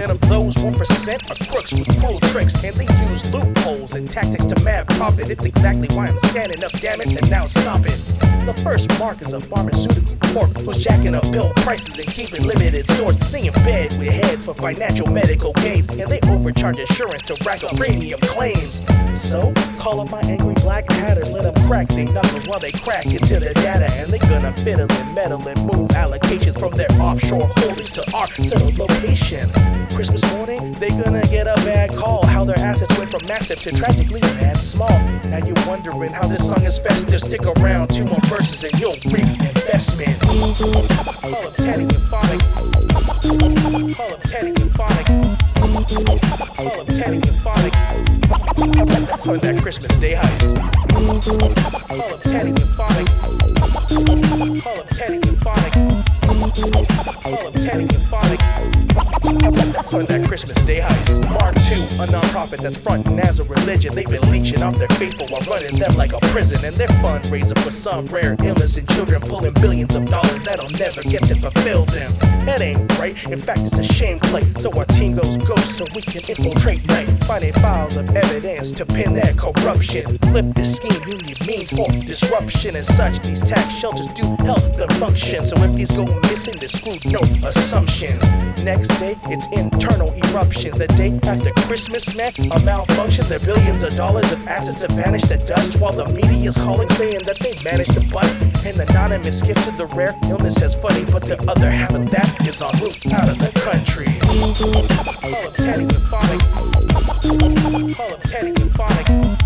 and of those 1% are crooks with cruel tricks, and they use loopholes and tactics to mad profit. It's exactly why I'm standing up, damn it, and now stop it. The first mark is a pharmaceutical corp who's jacking up bill prices and keeping limited stores. They in bed with heads for financial medical gains, and they overcharge insurance to rack up premium claims. So, call up my angry black hatters, let them crack their knuckles while they crack into the data, and they gonna fiddle and meddle and move allocations from their offshore holdings to our settled location. Christmas morning, they gonna get a bad call how their assets went from massive to tragically mad small. Now you're wondering how this song is festive. Stick around, two more verses, and you'll reap investment. Call up Teddy Euphonic. Call Teddy that Christmas Day heist. That. Mark II, a nonprofit that's fronting as a religion. They've been leeching off their faithful while running them like a prison. And their fundraiser for some rare illness in children, pulling billions of dollars that'll never get to fulfill them. That ain't right. In fact, it's a shame play. So our team goes ghost so we can infiltrate night, files of evidence to pin their corruption. Flip this scheme, you means for disruption and such. These tax shelters do help them function. So if these go missing, screwed. No assumptions. Next day, it's internal eruptions. The day after Christmas, man, a malfunction. The billions of dollars of assets have vanished to dust while the media's calling saying that they managed to bust. An anonymous gift to the rare illness is funny, but the other half of that is en route out of the country. Up Teddy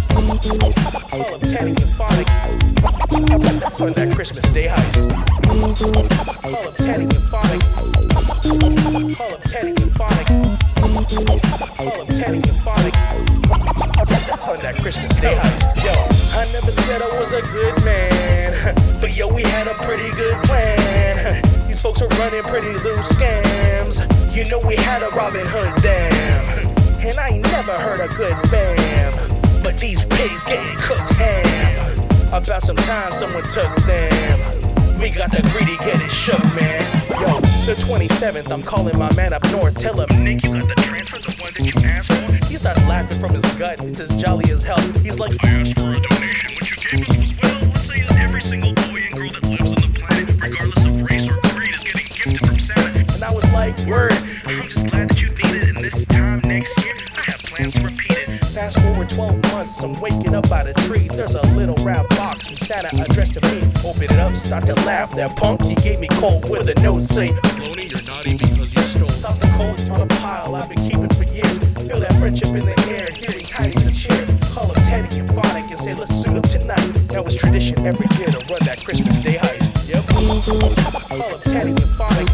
I never said I was a good man. But yo, we had a pretty good plan. These folks are running pretty loose scams. You know we had a Robin Hood dam. And I ain't never heard a good fam. But these pigs getting cooked ham. About some time someone took them. We got the greedy getting shook, man. Yo, the 27th, I'm calling my man up north. Tell him, Nick, you got the transfer, the one that you asked for? He starts laughing from his gut. It's as jolly as hell. He's like, I asked for a donation. What you gave us was, well, let's say that every single boy and girl that lives on the planet, regardless of race or creed, is getting gifted from Santa. and I was like, word. I'm just glad that Fast forward 12 months, I'm waking up by the tree. There's a little round box from Santa addressed to me. Open it up, start to laugh. That punk, he gave me cold with a note saying, Loney, you're naughty because you stole. Toss the coats on a pile I've been keeping for years. Feel that friendship in the air, hearing as a chair. Call up Teddy and Phonic and say, let's suit up tonight. Now it's tradition every year to run that Christmas Day heist. Yep. Call up Teddy and Phonic.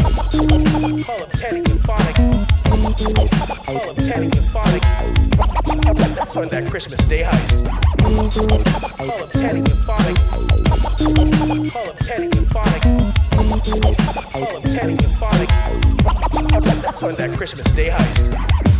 Call up Teddy and Phonic. Call up Teddy and Phonic. Run that Christmas Day heist. Call up Teddy and Phonic. Call up Teddy and Phonic. Call up Teddy and Phonic. Run that Christmas Day heist.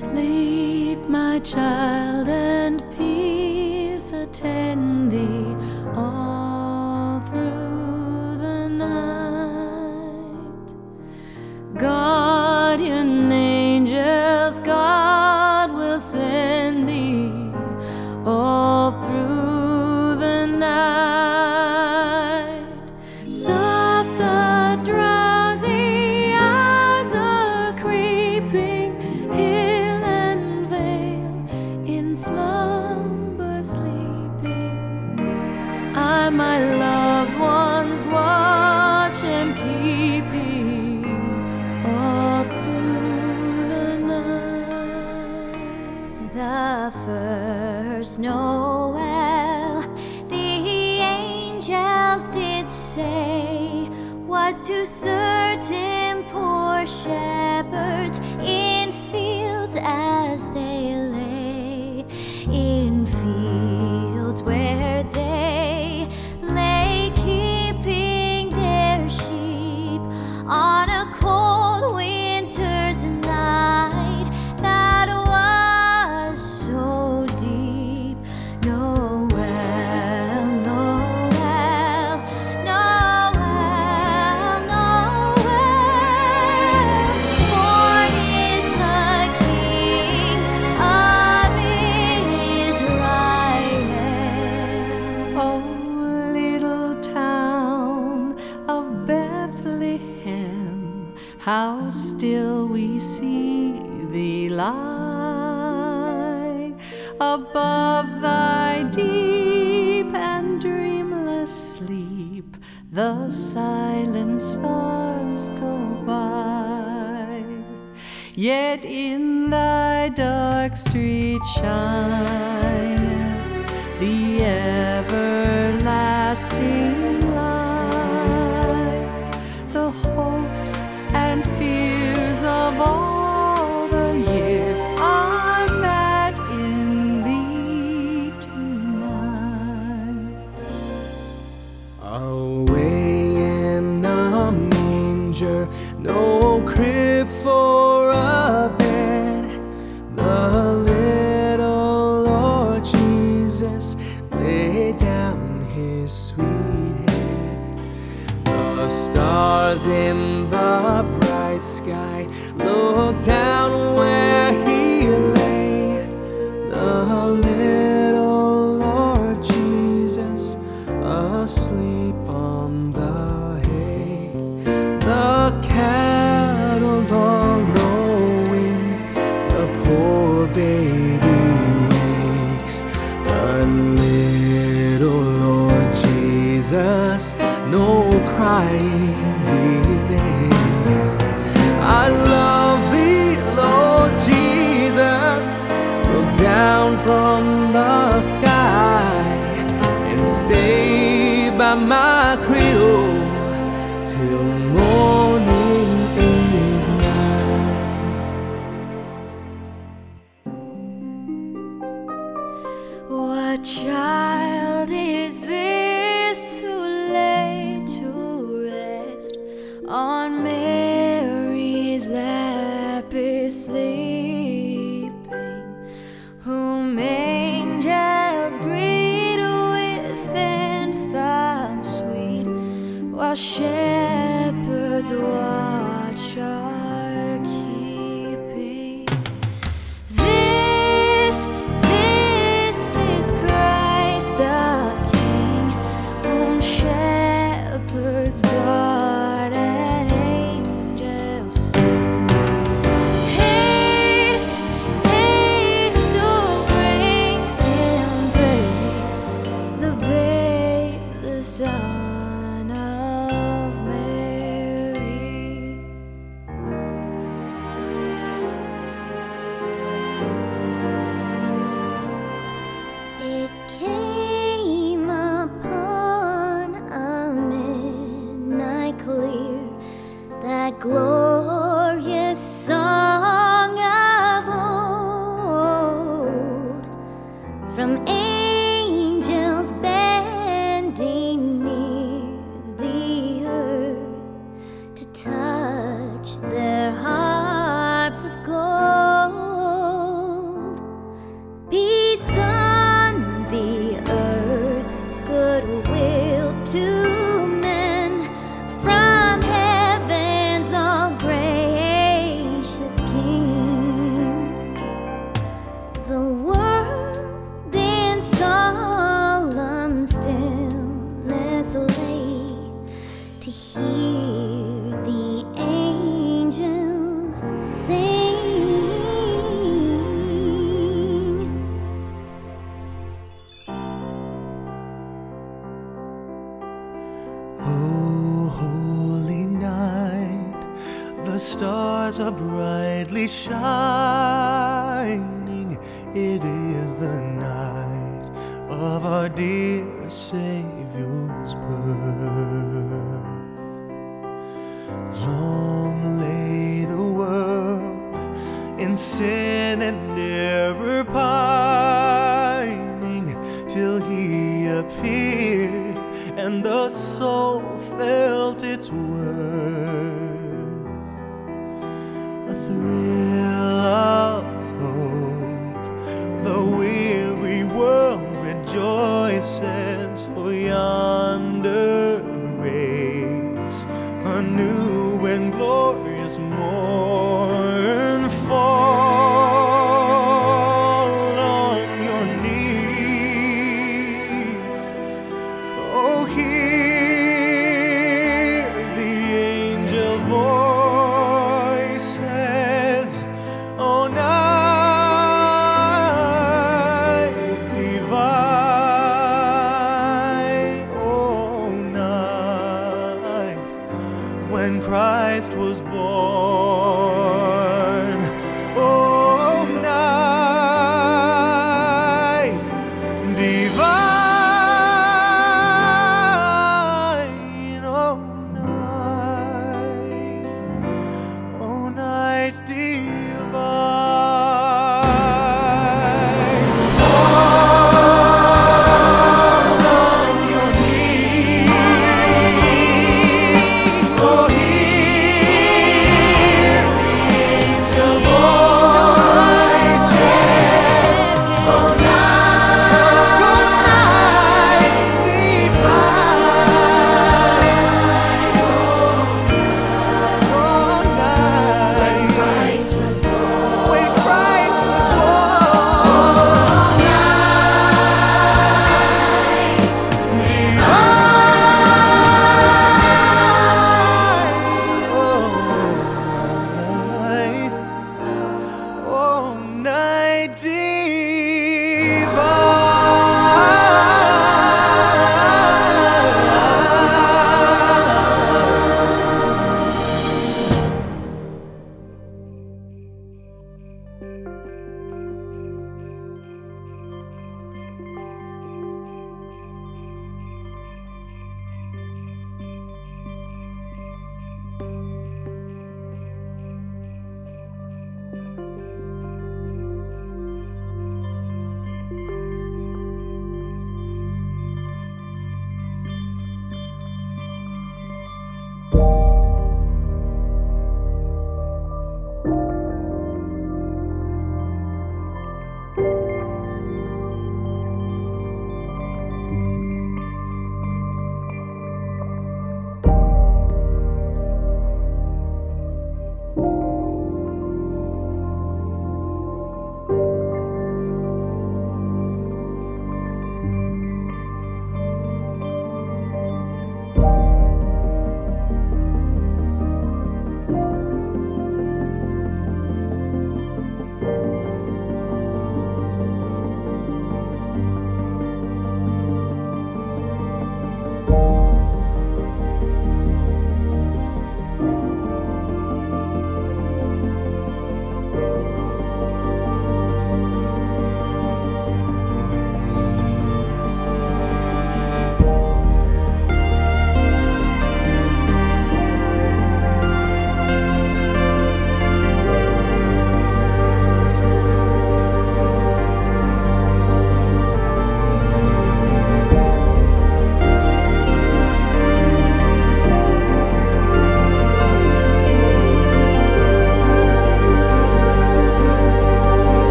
Sleep, my child, dark street shineth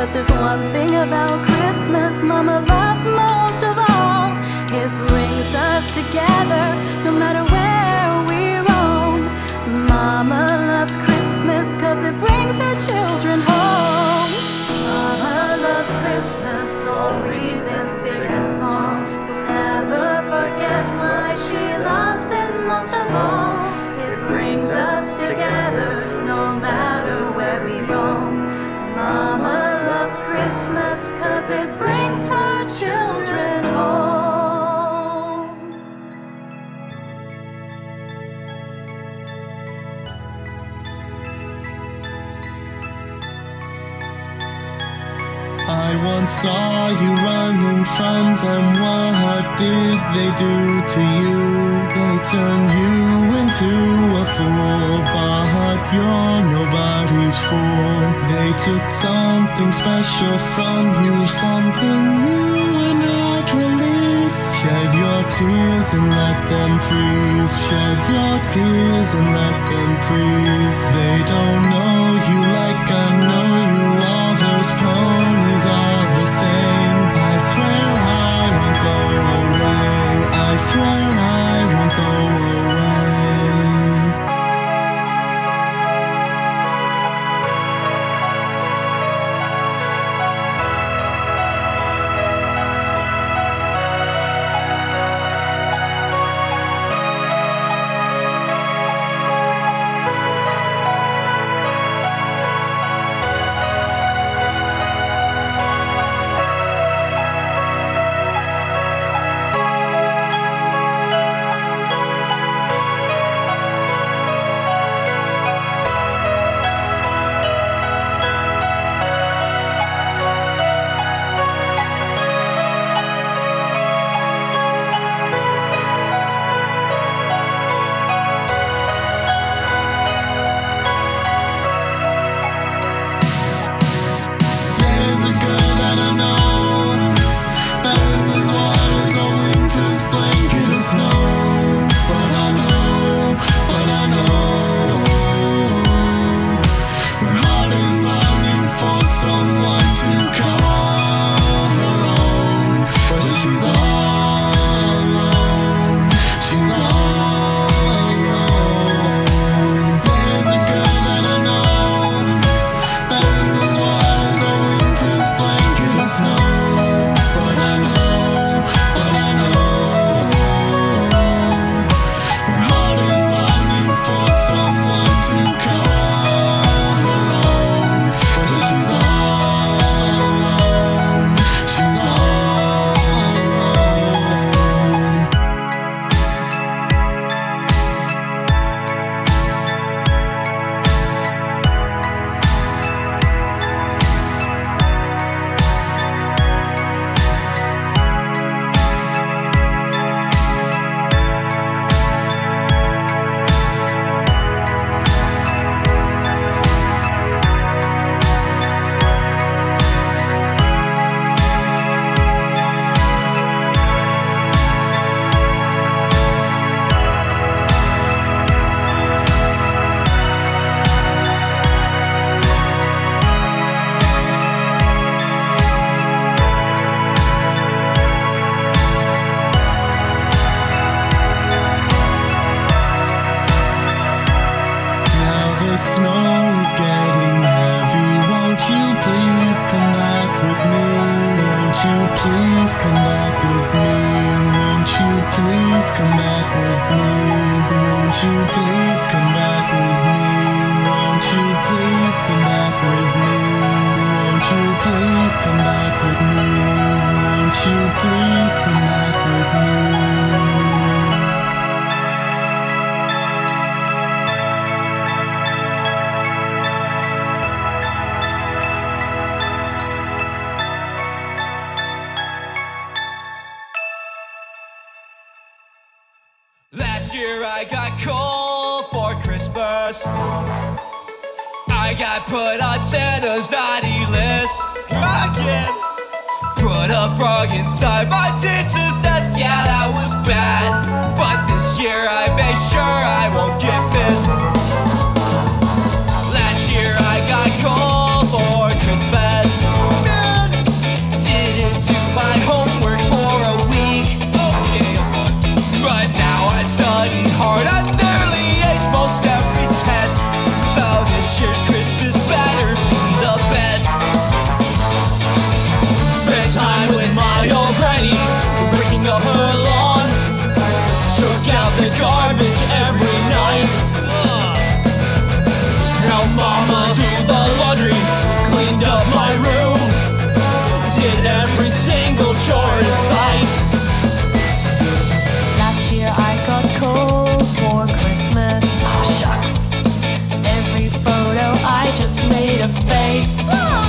But there's one thing about Christmas Mama loves most of all. It brings us together no matter where we roam. Mama loves Christmas cause it brings her children home. Mama loves Christmas, all reasons big and small. We'll never forget why she loves it most of all. It brings us together cause it brings more children. saw you running from them, what did they do to you? They turned you into a fool, but you're nobody's fool. They took something special from you, something you were not released. Shed your tears and let them freeze. Shed your tears and let them freeze. They don't know you like I know you. All those ponies are same. I swear I won't go away. I swear I won't go away. A face.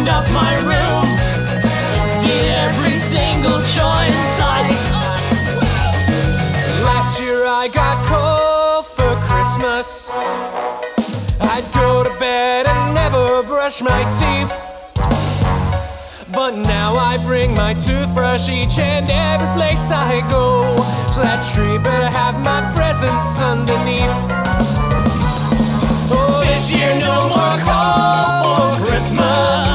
Cleaned up my room. Did every single in sight. Last year I got cold for Christmas. I'd go to bed and never brush my teeth. But now I bring my toothbrush each and every place I go. So that tree better have my presents underneath. Oh, this year no more call for Christmas.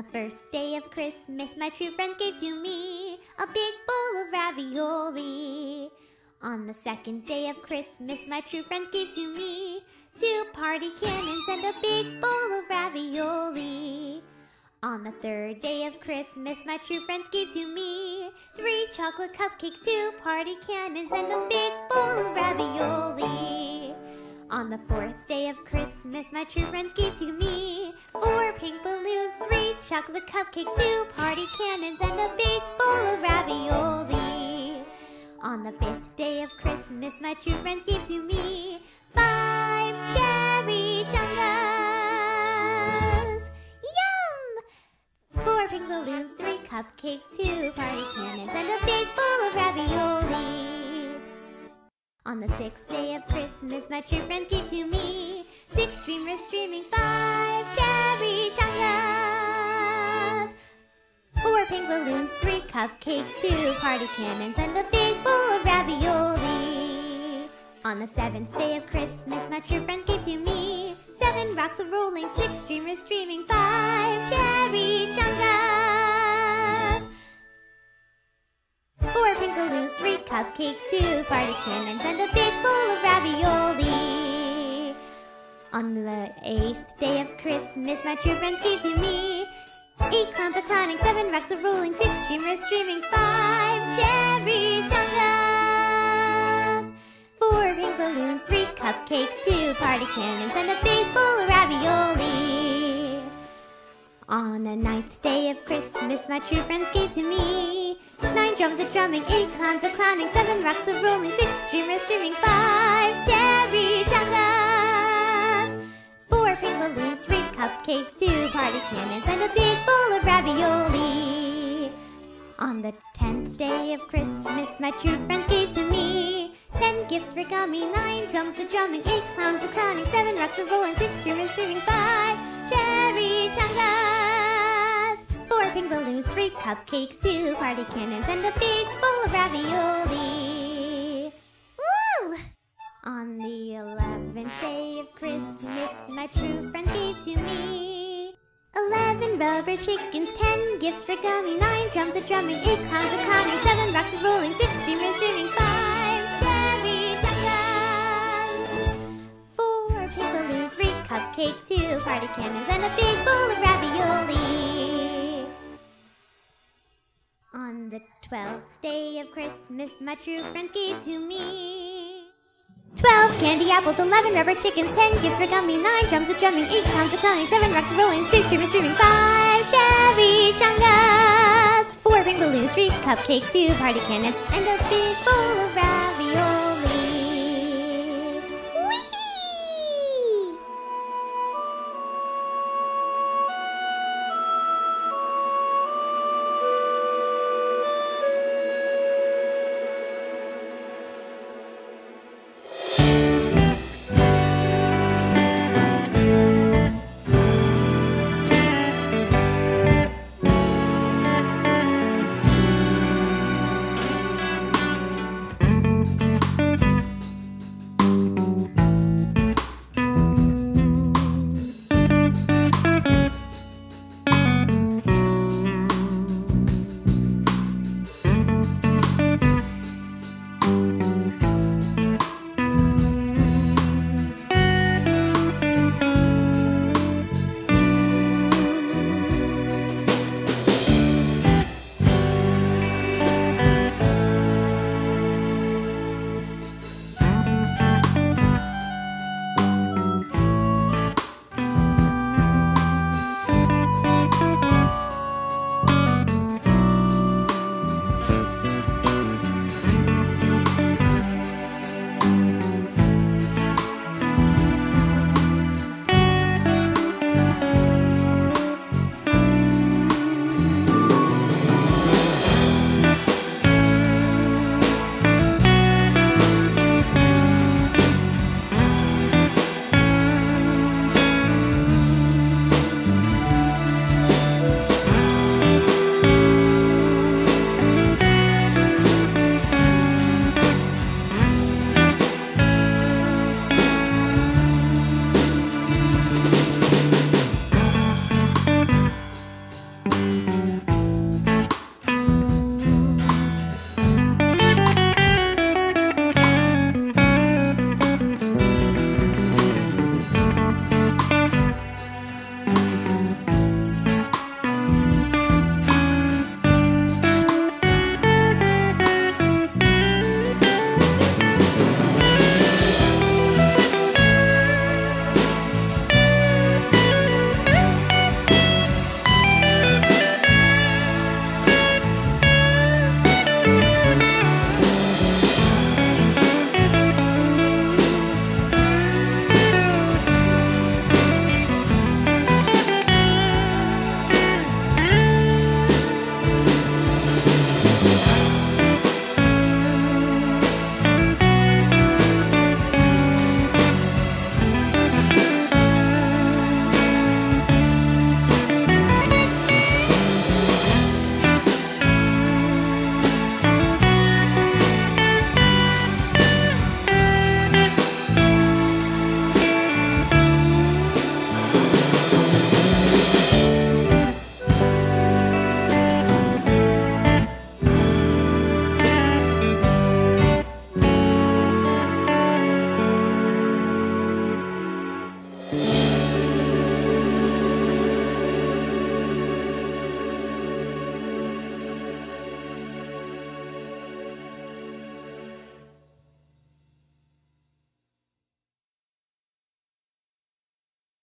The first day of Christmas, my true friends gave to me a big bowl of ravioli. On the second day of Christmas, my true friends gave to me two party cannons and a big bowl of ravioli. On the third day of Christmas, my true friends gave to me three chocolate cupcakes, two party cannons, and a big bowl of ravioli. On the fourth day of Christmas, my true friends gave to me four pink balloons, three chocolate cupcakes, two party cannons, and a big bowl of ravioli. On the fifth day of Christmas, my true friends gave to me five cherry changas. Yum! Four pink balloons, three cupcakes, two party cannons, and a big bowl of ravioli. On the sixth day of Christmas, my true friends gave to me six streamers streaming, five cherry changas, four pink balloons, three cupcakes, two party cannons, and a big bowl of ravioli. On the seventh day of Christmas, my true friends gave to me seven rocks of rolling, six streamers streaming, five cherry changas. Three cupcakes, two party cannons, and a big bowl of ravioli. On the eighth day of Christmas, my true friends gave to me eight clowns reclining, seven rocks are rolling, six streamers streaming, five cherry changas, four pink balloons, three cupcakes, two party cannons, and a big bowl of ravioli. On the ninth day of Christmas, my true friends gave to me nine drums of drumming, eight clowns of clowning, seven rocks of rolling, six streamers streaming, five cherry changas, four pink balloons, three cupcakes, two party cannons, and a big bowl of ravioli. On the tenth day of Christmas, my true friends gave to me ten gifts for gummy, nine drums of drumming, eight clowns of clowning, seven rocks of rolling, six streamers streaming, five cherry chungas, four pink balloons, three cupcakes, two party cannons, and a big bowl of ravioli. On the eleventh day of Christmas, my true friends gave to me eleven rubber chickens, ten gifts for gummy, nine drums of drumming, eight clowns of clowning, seven rocks of rolling, six streamers streaming, five cherry changas, four pink balloons, three cupcakes, two party cannons, and a big bowl of ravioli. On the twelfth day of Christmas, my true friends gave to me twelve candy apples, eleven rubber chickens, ten gifts for gummy, nine drums of drumming, eight pounds of clowning, seven rocks of rolling, six streamers streaming, five cherry changas, four pink balloons, three cupcakes, two party cannons, and a big bowl of ravioli.